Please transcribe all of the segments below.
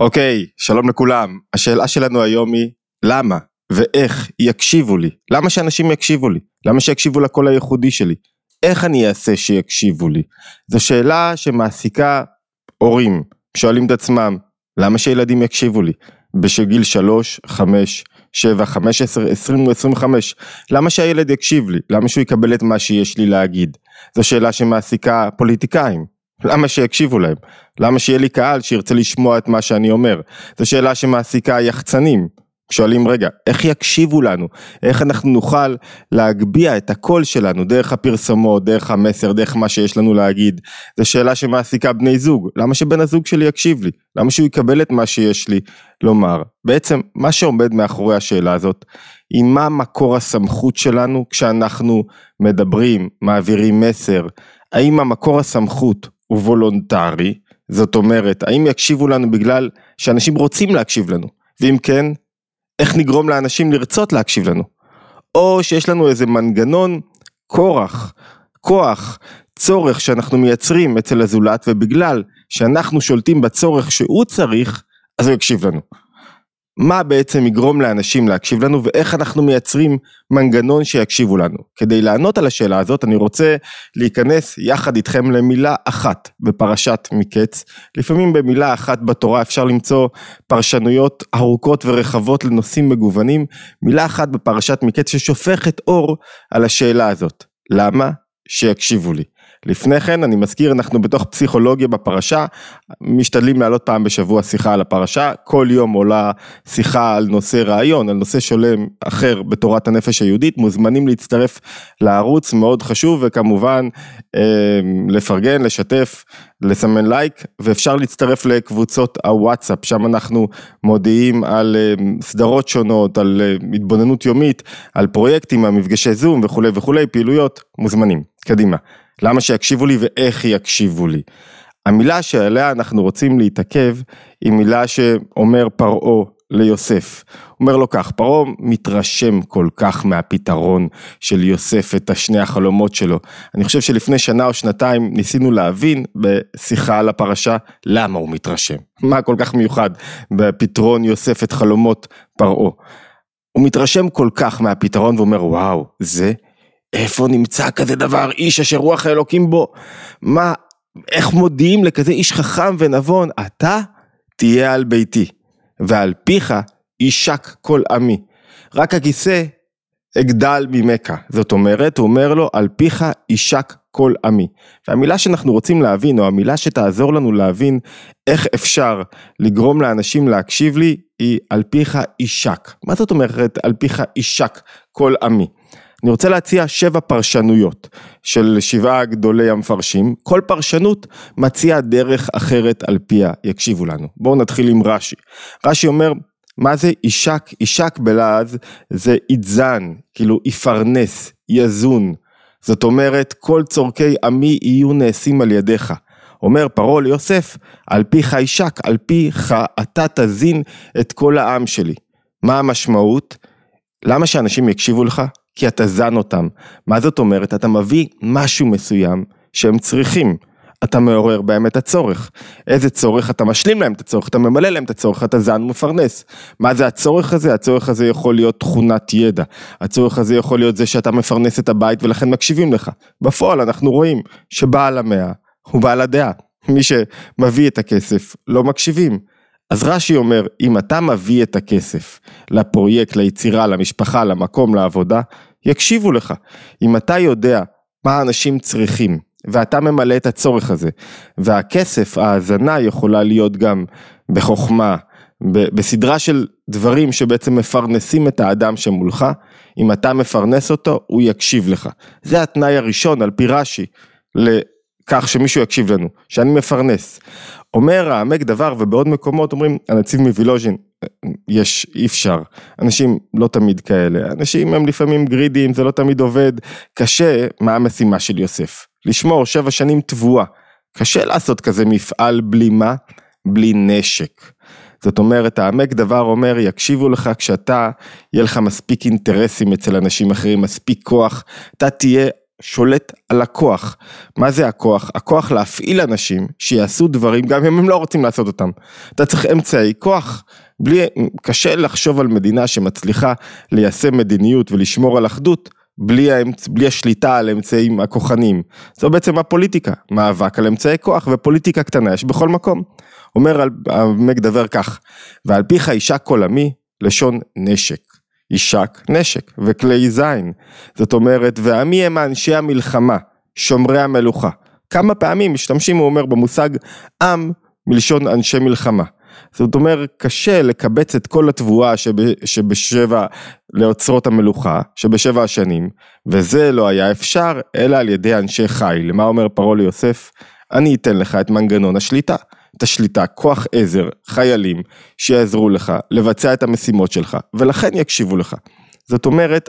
אוקיי, שלום לכולם. השאלה שלנו היום היא, למה ואיך יקשיבו לי? למה שאנשים יקשיבו לי? למה שיקשיבו לקול הייחודי שלי? איך אני אעשה שיקשיבו לי? זו שאלה שמעסיקה הורים, שואלים את עצמם, למה שילדים יקשיבו לי? בשגיל 3, 5, 7, 15, 20 או 25, למה שהילד יקשיב לי? למה שהוא יקבל את מה שיש לי להגיד? זו שאלה שמעסיקה פוליטיקאים. למה שיקשיבו להם? למה שיהיה לי קהל שירצה לשמוע את מה שאני אומר? זו שאלה שמעסיקה יחצנים. שואלים רגע, איך יקשיבו לנו? איך אנחנו נוכל להגביה את הקול שלנו דרך הפרסומות, דרך המסר, דרך מה שיש לנו להגיד? זו שאלה שמעסיקה בני זוג. למה שבן הזוג שלי יקשיב לי? למה שהוא יקבל את מה שיש לי לומר? בעצם, מה שעומד מאחורי השאלה הזאת, היא מה מקור הסמכות שלנו כשאנחנו מדברים, מעבירים מסר? האם המקור הסמכות הוא וולונטרי, זאת אומרת, האם יקשיבו לנו בגלל שאנשים רוצים להקשיב לנו? ואם כן, איך נגרום לאנשים לרצות להקשיב לנו? או שיש לנו איזה מנגנון כורח, כוח, צורך שאנחנו מייצרים אצל הזולת ובגלל שאנחנו שולטים בצורך שהוא צריך, אז הוא יקשיב לנו. מה בעצם יגרום לאנשים להקשיב לנו ואיך אנחנו מייצרים מנגנון שיקשיבו לנו. כדי לענות על השאלה הזאת אני רוצה להיכנס יחד איתכם למילה אחת בפרשת מקץ. לפעמים במילה אחת בתורה אפשר למצוא פרשנויות ארוכות ורחבות לנושאים מגוונים. מילה אחת בפרשת מקץ ששופכת אור על השאלה הזאת. למה? שיקשיבו לי. לפני כן אני מזכיר אנחנו בתוך פסיכולוגיה בפרשה משתדלים להעלות פעם בשבוע שיחה על הפרשה. כל יום עולה שיחה על נושא רעיון על נושא שולם אחר בתורת הנפש היהודית. מוזמנים להצטרף לערוץ מאוד חשוב וכמובן אה, לפרגן לשתף לסמן לייק ואפשר להצטרף לקבוצות הוואטסאפ. שם אנחנו מודיעים על אה, סדרות שונות על אה, התבוננות יומית על פרויקטים המפגשי זום וכולי וכולי פעילויות מוזמנים. קדימה. למה שיקשיבו לי ואיך יקשיבו לי. המילה שעליה אנחנו רוצים להתעכב היא מילה שאומר פרעה ליוסף. אומר לו כך, פרעה מתרשם כל כך מהפתרון של יוסף את השני החלומות שלו. אני חושב שלפני שנה או שנתיים ניסינו להבין בשיחה על הפרשה למה הוא מתרשם. מה כל כך מיוחד בפתרון יוסף את חלומות פרעה. הוא מתרשם כל כך מהפתרון ואומר וואו זה איפה נמצא כזה דבר, איש אשר רוח האלוקים בו? מה, איך מודיעים לכזה איש חכם ונבון? אתה תהיה על ביתי, ועל פיך יישק כל עמי. רק הכיסא אגדל ממכה. זאת אומרת, הוא אומר לו, על פיך יישק כל עמי. והמילה שאנחנו רוצים להבין, או המילה שתעזור לנו להבין איך אפשר לגרום לאנשים להקשיב לי, היא על פיך יישק. מה זאת אומרת על פיך יישק כל עמי? אני רוצה להציע שבע פרשנויות של שבעה גדולי המפרשים, כל פרשנות מציעה דרך אחרת על פיה, יקשיבו לנו. בואו נתחיל עם רש"י. רש"י אומר, מה זה אישק? אישק בלעז זה יתזן, כאילו יפרנס, יזון. זאת אומרת, כל צורכי עמי יהיו נעשים על ידיך. אומר פרעה ליוסף, על פיך אישק, על פיך אתה תזין את כל העם שלי. מה המשמעות? למה שאנשים יקשיבו לך? כי אתה זן אותם. מה זאת אומרת? אתה מביא משהו מסוים שהם צריכים. אתה מעורר בהם את הצורך. איזה צורך? אתה משלים להם את הצורך, אתה ממלא להם את הצורך, אתה זן ומפרנס. מה זה הצורך הזה? הצורך הזה יכול להיות תכונת ידע. הצורך הזה יכול להיות זה שאתה מפרנס את הבית ולכן מקשיבים לך. בפועל אנחנו רואים שבעל המאה הוא בעל הדעה. מי שמביא את הכסף לא מקשיבים. אז רש"י אומר, אם אתה מביא את הכסף לפרויקט, ליצירה, למשפחה, למקום, לעבודה, יקשיבו לך. אם אתה יודע מה האנשים צריכים, ואתה ממלא את הצורך הזה, והכסף, ההאזנה יכולה להיות גם בחוכמה, בסדרה של דברים שבעצם מפרנסים את האדם שמולך, אם אתה מפרנס אותו, הוא יקשיב לך. זה התנאי הראשון על פי רש"י לכך שמישהו יקשיב לנו, שאני מפרנס. אומר העמק דבר ובעוד מקומות אומרים הנציב מווילוז'ין יש אי אפשר. אנשים לא תמיד כאלה. אנשים הם לפעמים גרידים זה לא תמיד עובד. קשה מה המשימה של יוסף? לשמור שבע שנים תבואה קשה לעשות כזה מפעל בלי מה? בלי נשק. זאת אומרת העמק דבר אומר יקשיבו לך כשאתה יהיה לך מספיק אינטרסים אצל אנשים אחרים מספיק כוח אתה תהיה שולט על הכוח. מה זה הכוח? הכוח להפעיל אנשים שיעשו דברים גם אם הם לא רוצים לעשות אותם. אתה צריך אמצעי כוח. בלי, קשה לחשוב על מדינה שמצליחה ליישם מדיניות ולשמור על אחדות בלי, האמצ... בלי השליטה על האמצעים הכוחניים. זו בעצם הפוליטיקה, מאבק על אמצעי כוח ופוליטיקה קטנה יש בכל מקום. אומר המק דבר כך, ועל פיך יישק כל עמי לשון נשק. יישק נשק וכלי זין. זאת אומרת, ועמי הם אנשי המלחמה, שומרי המלוכה. כמה פעמים משתמשים, הוא אומר, במושג עם מלשון אנשי מלחמה. זאת אומרת, קשה לקבץ את כל התבואה שב, שבשבע לאוצרות המלוכה, שבשבע השנים, וזה לא היה אפשר, אלא על ידי אנשי חיל. למה אומר פרעה ליוסף? אני אתן לך את מנגנון השליטה. את השליטה, כוח עזר, חיילים, שיעזרו לך לבצע את המשימות שלך, ולכן יקשיבו לך. זאת אומרת,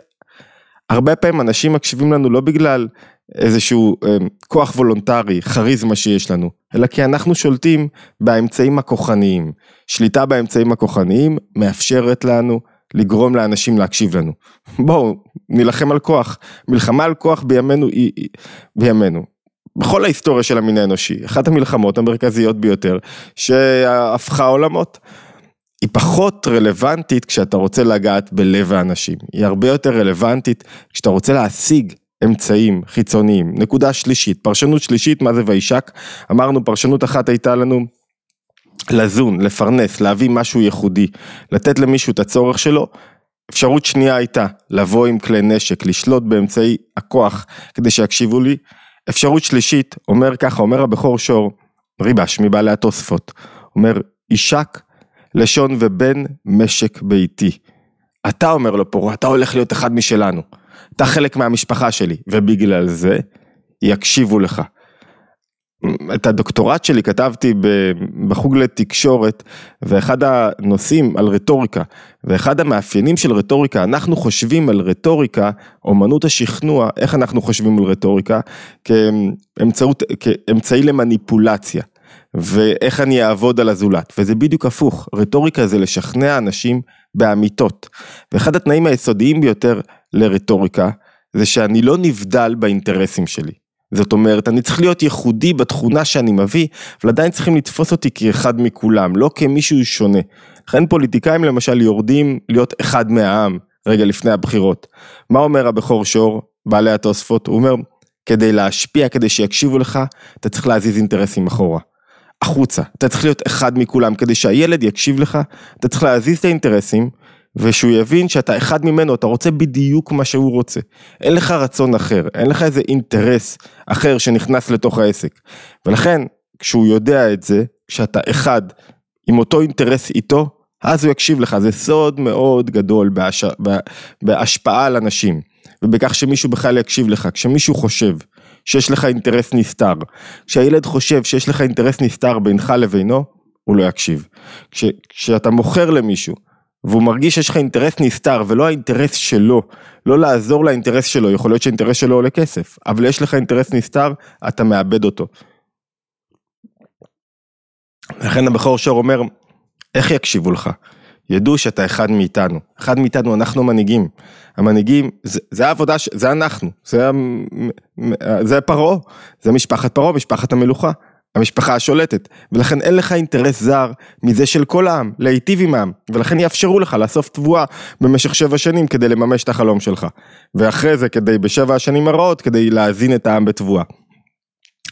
הרבה פעמים אנשים מקשיבים לנו לא בגלל איזשהו אה, כוח וולונטרי, כריזמה שיש לנו, אלא כי אנחנו שולטים באמצעים הכוחניים. שליטה באמצעים הכוחניים מאפשרת לנו לגרום לאנשים להקשיב לנו. בואו, נילחם על כוח. מלחמה על כוח בימינו היא, בימינו. בכל ההיסטוריה של המין האנושי, אחת המלחמות המרכזיות ביותר שהפכה עולמות. היא פחות רלוונטית כשאתה רוצה לגעת בלב האנשים, היא הרבה יותר רלוונטית כשאתה רוצה להשיג אמצעים חיצוניים. נקודה שלישית, פרשנות שלישית, מה זה וישק? אמרנו פרשנות אחת הייתה לנו לזון, לפרנס, להביא משהו ייחודי, לתת למישהו את הצורך שלו. אפשרות שנייה הייתה לבוא עם כלי נשק, לשלוט באמצעי הכוח כדי שיקשיבו לי. אפשרות שלישית, אומר ככה, אומר הבכור שור, ריבש מבעלי התוספות, אומר, יישק לשון ובן משק ביתי. אתה אומר לו פה, אתה הולך להיות אחד משלנו. אתה חלק מהמשפחה שלי, ובגלל זה יקשיבו לך. את הדוקטורט שלי כתבתי בחוג לתקשורת, ואחד הנושאים על רטוריקה, ואחד המאפיינים של רטוריקה, אנחנו חושבים על רטוריקה, אומנות השכנוע, איך אנחנו חושבים על רטוריקה? כאמצעות, כאמצעי למניפולציה. ואיך אני אעבוד על הזולת, וזה בדיוק הפוך, רטוריקה זה לשכנע אנשים באמיתות. ואחד התנאים היסודיים ביותר לרטוריקה, זה שאני לא נבדל באינטרסים שלי. זאת אומרת, אני צריך להיות ייחודי בתכונה שאני מביא, אבל עדיין צריכים לתפוס אותי כאחד מכולם, לא כמישהו שונה. לכן פוליטיקאים למשל יורדים להיות אחד מהעם, רגע לפני הבחירות. מה אומר הבכור שור, בעלי התוספות? הוא אומר, כדי להשפיע, כדי שיקשיבו לך, אתה צריך להזיז אינטרסים אחורה. החוצה, אתה צריך להיות אחד מכולם, כדי שהילד יקשיב לך, אתה צריך להזיז את האינטרסים, ושהוא יבין שאתה אחד ממנו, אתה רוצה בדיוק מה שהוא רוצה. אין לך רצון אחר, אין לך איזה אינטרס אחר שנכנס לתוך העסק. ולכן, כשהוא יודע את זה, כשאתה אחד עם אותו אינטרס איתו, אז הוא יקשיב לך, זה סוד מאוד גדול בהש... בהשפעה על אנשים, ובכך שמישהו בכלל יקשיב לך, כשמישהו חושב שיש לך אינטרס נסתר, כשהילד חושב שיש לך אינטרס נסתר בינך לבינו, הוא לא יקשיב. כש... כשאתה מוכר למישהו, והוא מרגיש שיש לך אינטרס נסתר ולא האינטרס שלו, לא לעזור לאינטרס שלו, יכול להיות שהאינטרס שלו עולה כסף, אבל יש לך אינטרס נסתר, אתה מאבד אותו. לכן הבכור שור אומר, איך יקשיבו לך? ידעו שאתה אחד מאיתנו, אחד מאיתנו אנחנו מנהיגים, המנהיגים זה, זה העבודה, זה אנחנו, זה, זה פרעה, זה משפחת פרעה, משפחת המלוכה. המשפחה השולטת, ולכן אין לך אינטרס זר מזה של כל העם, להיטיב עם העם, ולכן יאפשרו לך לאסוף תבואה במשך שבע שנים כדי לממש את החלום שלך, ואחרי זה כדי בשבע השנים הרעות כדי להזין את העם בתבואה.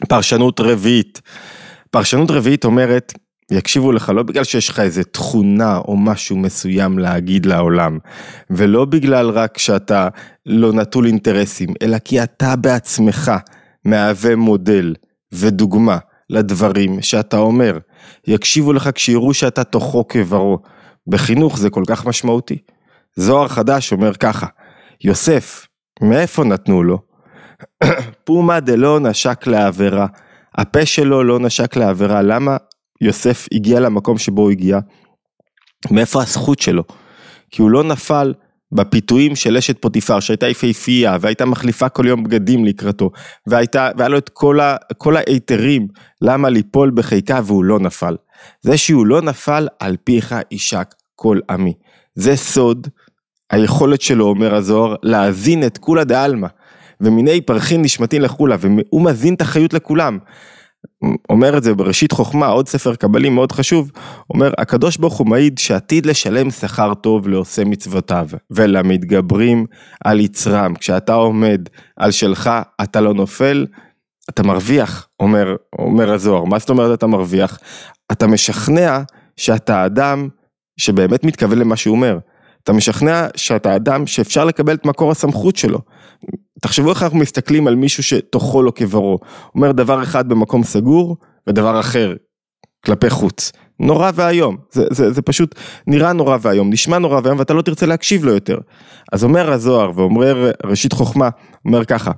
פרשנות רביעית, פרשנות רביעית אומרת, יקשיבו לך לא בגלל שיש לך איזה תכונה או משהו מסוים להגיד לעולם, ולא בגלל רק שאתה לא נטול אינטרסים, אלא כי אתה בעצמך מהווה מודל ודוגמה לדברים שאתה אומר. יקשיבו לך כשיראו שאתה תוכו כברו. בחינוך זה כל כך משמעותי. זוהר חדש אומר ככה, יוסף, מאיפה נתנו לו? פומה דלא נשק לעבירה. הפה שלו לא נשק לעבירה. למה יוסף הגיע למקום שבו הוא הגיע? מאיפה הזכות שלו? כי הוא לא נפל בפיתויים של אשת פוטיפר שהייתה יפהפייה והייתה מחליפה כל יום בגדים לקראתו והייתה, והיה לו את כל, כל ההיתרים למה ליפול בחיקה והוא לא נפל. זה שהוא לא נפל על פיך יישק כל עמי. זה סוד היכולת שלו אומר הזוהר להזין את כולה דעלמא ומיני פרחין נשמתי לכולה, והוא מזין את החיות לכולם. אומר את זה בראשית חוכמה, עוד ספר קבלי מאוד חשוב, אומר הקדוש ברוך הוא מעיד שעתיד לשלם שכר טוב לעושה מצוותיו ולמתגברים על יצרם, כשאתה עומד על שלך אתה לא נופל, אתה מרוויח, אומר, אומר הזוהר, מה זאת אומרת אתה מרוויח? אתה משכנע שאתה אדם שבאמת מתכוון למה שהוא אומר, אתה משכנע שאתה אדם שאפשר לקבל את מקור הסמכות שלו. תחשבו איך אנחנו מסתכלים על מישהו שתוכו לא כברו, אומר דבר אחד במקום סגור ודבר אחר כלפי חוץ. נורא ואיום, זה, זה, זה פשוט נראה נורא ואיום, נשמע נורא ואיום ואתה לא תרצה להקשיב לו יותר. אז אומר הזוהר ואומר ראשית חוכמה, אומר ככה,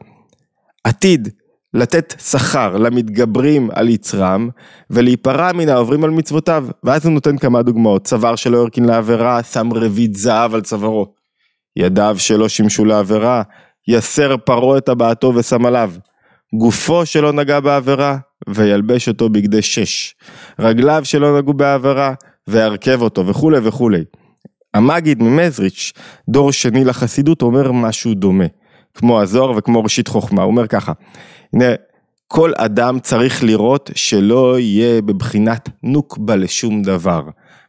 עתיד לתת שכר למתגברים על יצרם ולהיפרע מן העוברים על מצוותיו. ואז הוא נותן כמה דוגמאות. צוואר שלא הרכין לעבירה שם רבית זהב על צווארו. ידיו שלא שימשו לעבירה יסר פרעה את טבעתו ושם עליו גופו שלא נגע בעבירה וילבש אותו בגדי שש רגליו שלא נגעו בעבירה וירכב אותו וכולי וכולי המגיד ממזריץ' דור שני לחסידות אומר משהו דומה כמו הזוהר וכמו ראשית חוכמה הוא אומר ככה הנה, כל אדם צריך לראות שלא יהיה בבחינת נוקבה לשום דבר.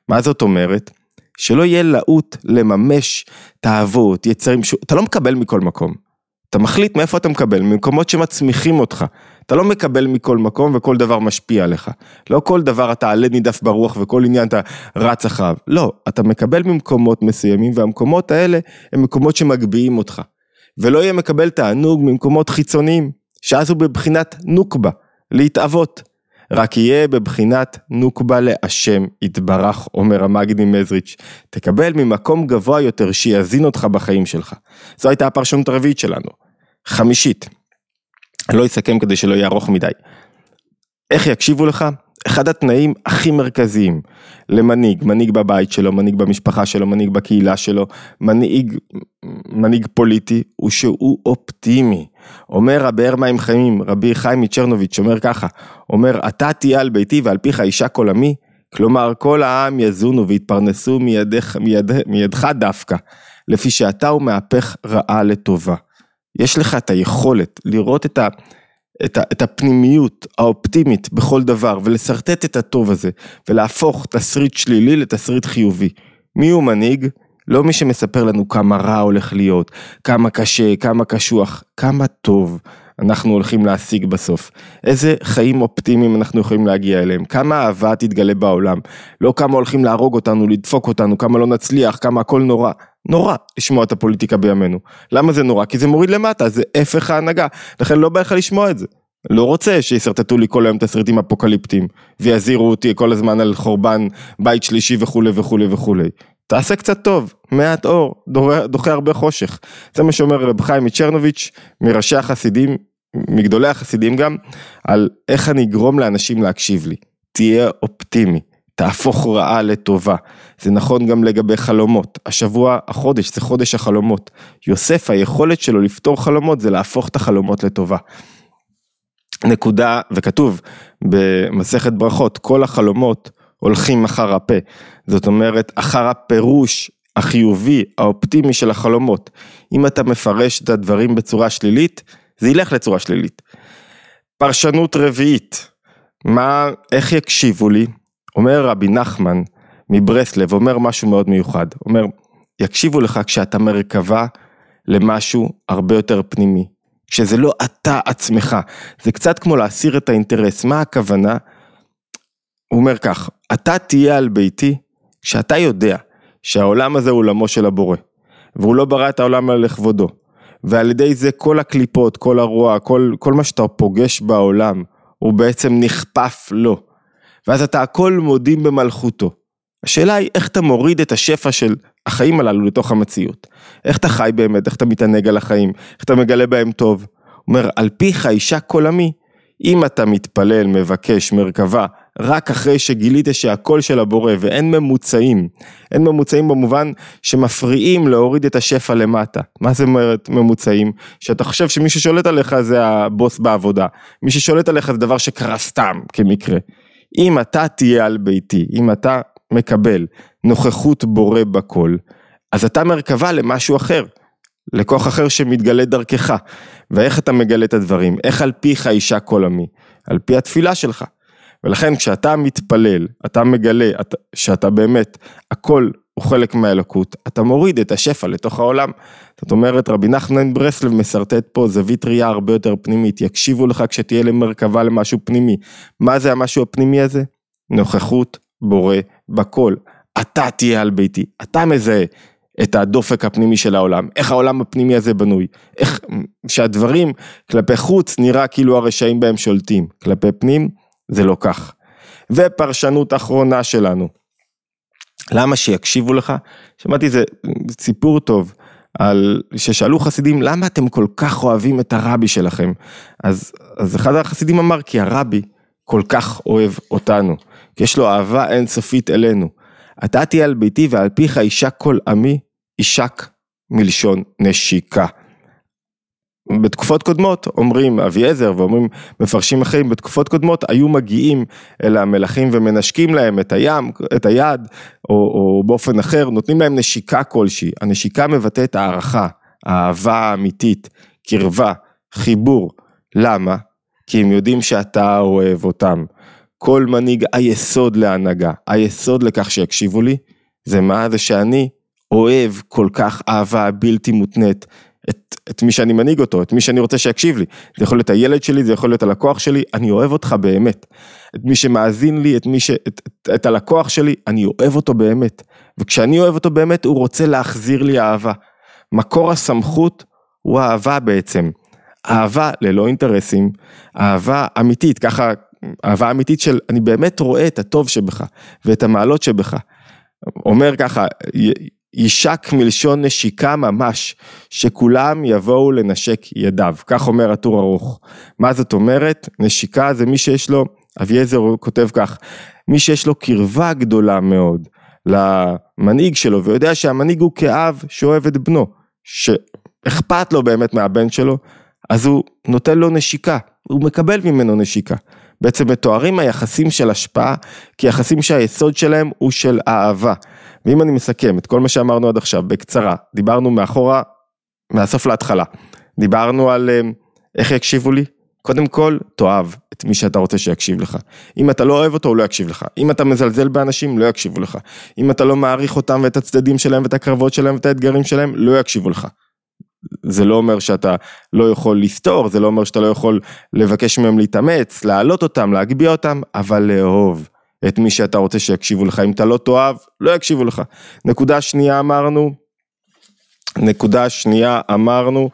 מה זאת אומרת? שלא יהיה להוט לממש תאוות, יצרים, ש... אתה לא מקבל מכל מקום. אתה מחליט מאיפה אתה מקבל, ממקומות שמצמיחים אותך. אתה לא מקבל מכל מקום וכל דבר משפיע עליך. לא כל דבר אתה עלה נידף ברוח וכל עניין אתה רץ אחריו. לא, אתה מקבל ממקומות מסוימים והמקומות האלה הם מקומות שמגביהים אותך. ולא יהיה מקבל תענוג ממקומות חיצוניים. שאז הוא בבחינת נוקבה, להתאבות. רק יהיה בבחינת נוקבה להשם יתברך, אומר המגדי מזריץ', תקבל ממקום גבוה יותר שיזין אותך בחיים שלך. זו הייתה הפרשנות הרביעית שלנו. חמישית, אני לא אסכם כדי שלא יהיה ארוך מדי. איך יקשיבו לך? אחד התנאים הכי מרכזיים למנהיג, מנהיג בבית שלו, מנהיג במשפחה שלו, מנהיג בקהילה שלו, מנהיג, מנהיג פוליטי, הוא שהוא אופטימי. אומר הבאר מים חיים, רבי חיים מצ'רנוביץ', אומר ככה, אומר, אתה תהיה על ביתי ועל פיך אישה כל עמי, כלומר כל העם יזונו ויתפרנסו מידך, מיד, מידך דווקא, לפי שאתה הוא מהפך רעה לטובה. יש לך את היכולת לראות את ה... את, ה, את הפנימיות האופטימית בכל דבר ולשרטט את הטוב הזה ולהפוך תסריט שלילי לתסריט חיובי. מי הוא מנהיג? לא מי שמספר לנו כמה רע הולך להיות, כמה קשה, כמה קשוח, כמה טוב אנחנו הולכים להשיג בסוף. איזה חיים אופטימיים אנחנו יכולים להגיע אליהם, כמה אהבה תתגלה בעולם, לא כמה הולכים להרוג אותנו, לדפוק אותנו, כמה לא נצליח, כמה הכל נורא. נורא לשמוע את הפוליטיקה בימינו. למה זה נורא? כי זה מוריד למטה, זה הפך ההנהגה. לכן לא בא לך לשמוע את זה. לא רוצה שישרטטו לי כל היום תסריטים אפוקליפטיים ויזהירו אותי כל הזמן על חורבן בית שלישי וכולי וכולי וכולי. תעשה קצת טוב, מעט אור, דוחה הרבה חושך. זה מה שאומר רב חיים מצ'רנוביץ', מראשי החסידים, מגדולי החסידים גם, על איך אני אגרום לאנשים להקשיב לי. תהיה אופטימי. תהפוך רעה לטובה. זה נכון גם לגבי חלומות. השבוע, החודש, זה חודש החלומות. יוסף, היכולת שלו לפתור חלומות זה להפוך את החלומות לטובה. נקודה, וכתוב במסכת ברכות, כל החלומות הולכים אחר הפה. זאת אומרת, אחר הפירוש החיובי, האופטימי של החלומות. אם אתה מפרש את הדברים בצורה שלילית, זה ילך לצורה שלילית. פרשנות רביעית, מה, איך יקשיבו לי? אומר רבי נחמן מברסלב, אומר משהו מאוד מיוחד, אומר, יקשיבו לך כשאתה מרכבה למשהו הרבה יותר פנימי, כשזה לא אתה עצמך, זה קצת כמו להסיר את האינטרס, מה הכוונה? הוא אומר כך, אתה תהיה על ביתי כשאתה יודע שהעולם הזה הוא עולמו של הבורא, והוא לא ברא את העולם הזה לכבודו, ועל ידי זה כל הקליפות, כל הרוע, כל, כל מה שאתה פוגש בעולם, הוא בעצם נכפף לו. ואז אתה הכל מודים במלכותו. השאלה היא איך אתה מוריד את השפע של החיים הללו לתוך המציאות. איך אתה חי באמת, איך אתה מתענג על החיים, איך אתה מגלה בהם טוב. הוא אומר, על פיך אישה כל עמי. אם אתה מתפלל, מבקש, מרכבה, רק אחרי שגילית שהקול של הבורא ואין ממוצעים, אין ממוצעים במובן שמפריעים להוריד את השפע למטה. מה זה אומרת ממוצעים? שאתה חושב שמי ששולט עליך זה הבוס בעבודה, מי ששולט עליך זה דבר שקרה סתם כמקרה. אם אתה תהיה על ביתי, אם אתה מקבל נוכחות בורא בכל, אז אתה מרכבה למשהו אחר, לכוח אחר שמתגלה דרכך. ואיך אתה מגלה את הדברים, איך על פיך אישה כל עמי, על פי התפילה שלך. ולכן כשאתה מתפלל, אתה מגלה אתה, שאתה באמת, הכל הוא חלק מהאלוקות, אתה מוריד את השפע לתוך העולם. זאת אומרת, רבי נחמן ברסלב משרטט פה זווית ראייה הרבה יותר פנימית, יקשיבו לך כשתהיה למרכבה למשהו פנימי. מה זה המשהו הפנימי הזה? נוכחות בורא בכל. אתה תהיה על ביתי, אתה מזהה את הדופק הפנימי של העולם, איך העולם הפנימי הזה בנוי, איך שהדברים כלפי חוץ נראה כאילו הרשעים בהם שולטים, כלפי פנים זה לא כך. ופרשנות אחרונה שלנו, למה שיקשיבו לך? שמעתי איזה סיפור טוב, על ששאלו חסידים למה אתם כל כך אוהבים את הרבי שלכם, אז, אז אחד החסידים אמר כי הרבי כל כך אוהב אותנו, כי יש לו אהבה אינסופית אלינו. אתה תהיה על ביתי ועל פיך אישה כל עמי, יישק מלשון נשיקה. בתקופות קודמות אומרים אביעזר ואומרים מפרשים אחרים בתקופות קודמות היו מגיעים אל המלכים ומנשקים להם את הים, את היד או, או באופן אחר נותנים להם נשיקה כלשהי, הנשיקה מבטאת הערכה, האהבה האמיתית, קרבה, חיבור, למה? כי הם יודעים שאתה אוהב אותם. כל מנהיג היסוד להנהגה, היסוד לכך שיקשיבו לי, זה מה? זה שאני אוהב כל כך אהבה בלתי מותנית את, את מי שאני מנהיג אותו, את מי שאני רוצה שיקשיב לי. זה יכול להיות הילד שלי, זה יכול להיות הלקוח שלי, אני אוהב אותך באמת. את מי שמאזין לי, את, מי ש, את, את, את הלקוח שלי, אני אוהב אותו באמת. וכשאני אוהב אותו באמת, הוא רוצה להחזיר לי אהבה. מקור הסמכות הוא אהבה בעצם. אהבה ללא אינטרסים, אהבה אמיתית, ככה, אהבה אמיתית של אני באמת רואה את הטוב שבך ואת המעלות שבך. אומר ככה, יישק מלשון נשיקה ממש, שכולם יבואו לנשק ידיו, כך אומר הטור ארוך. מה זאת אומרת? נשיקה זה מי שיש לו, אביעזר כותב כך, מי שיש לו קרבה גדולה מאוד למנהיג שלו, ויודע שהמנהיג הוא כאב שאוהב את בנו, שאכפת לו באמת מהבן שלו, אז הוא נותן לו נשיקה, הוא מקבל ממנו נשיקה. בעצם מתוארים היחסים של השפעה כיחסים שהיסוד שלהם הוא של אהבה. ואם אני מסכם את כל מה שאמרנו עד עכשיו בקצרה, דיברנו מאחורה, מהסוף להתחלה, דיברנו על אה, איך יקשיבו לי, קודם כל תאהב את מי שאתה רוצה שיקשיב לך. אם אתה לא אוהב אותו הוא לא יקשיב לך. אם אתה מזלזל באנשים לא יקשיבו לך. אם אתה לא מעריך אותם ואת הצדדים שלהם ואת הקרבות שלהם ואת האתגרים שלהם לא יקשיבו לך. זה לא אומר שאתה לא יכול לסתור, זה לא אומר שאתה לא יכול לבקש מהם להתאמץ, להעלות אותם, להגביה אותם, אבל לאהוב את מי שאתה רוצה שיקשיבו לך. אם אתה לא תאהב, לא יקשיבו לך. נקודה שנייה אמרנו, נקודה שנייה אמרנו,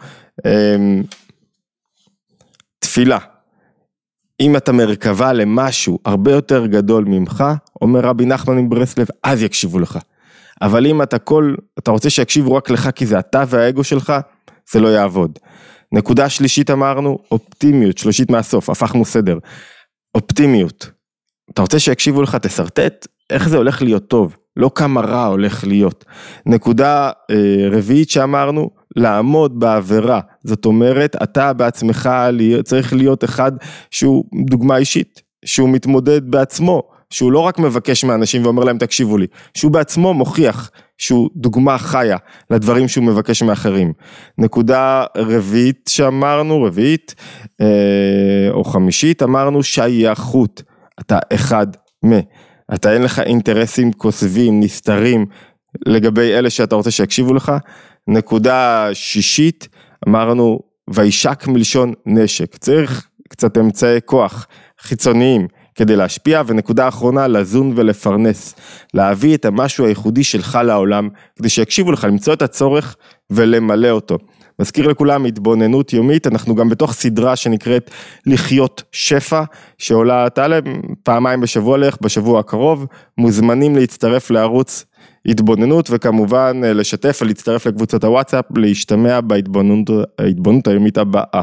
אמ, תפילה. אם אתה מרכבה למשהו הרבה יותר גדול ממך, אומר רבי נחמן מברסלב, אז יקשיבו לך. אבל אם אתה כל, אתה רוצה שיקשיבו רק לך כי זה אתה והאגו שלך, זה לא יעבוד. נקודה שלישית אמרנו, אופטימיות, שלישית מהסוף, הפכנו סדר. אופטימיות. אתה רוצה שיקשיבו לך, תשרטט איך זה הולך להיות טוב, לא כמה רע הולך להיות. נקודה אה, רביעית שאמרנו, לעמוד בעבירה, זאת אומרת, אתה בעצמך צריך להיות אחד שהוא דוגמה אישית, שהוא מתמודד בעצמו, שהוא לא רק מבקש מאנשים ואומר להם תקשיבו לי, שהוא בעצמו מוכיח שהוא דוגמה חיה לדברים שהוא מבקש מאחרים. נקודה רביעית שאמרנו, רביעית אה, או חמישית, אמרנו שייכות, אתה אחד מ... אתה אין לך אינטרסים כוסבים, נסתרים, לגבי אלה שאתה רוצה שיקשיבו לך. נקודה שישית, אמרנו, וישק מלשון נשק, צריך קצת אמצעי כוח חיצוניים כדי להשפיע, ונקודה אחרונה, לזון ולפרנס, להביא את המשהו הייחודי שלך לעולם, כדי שיקשיבו לך, למצוא את הצורך ולמלא אותו. מזכיר לכולם התבוננות יומית, אנחנו גם בתוך סדרה שנקראת לחיות שפע, שעולה תעלה פעמיים בשבוע לך, בשבוע הקרוב, מוזמנים להצטרף לערוץ התבוננות וכמובן לשתף ולהצטרף לקבוצות הוואטסאפ, להשתמע בהתבוננות היומית הבאה.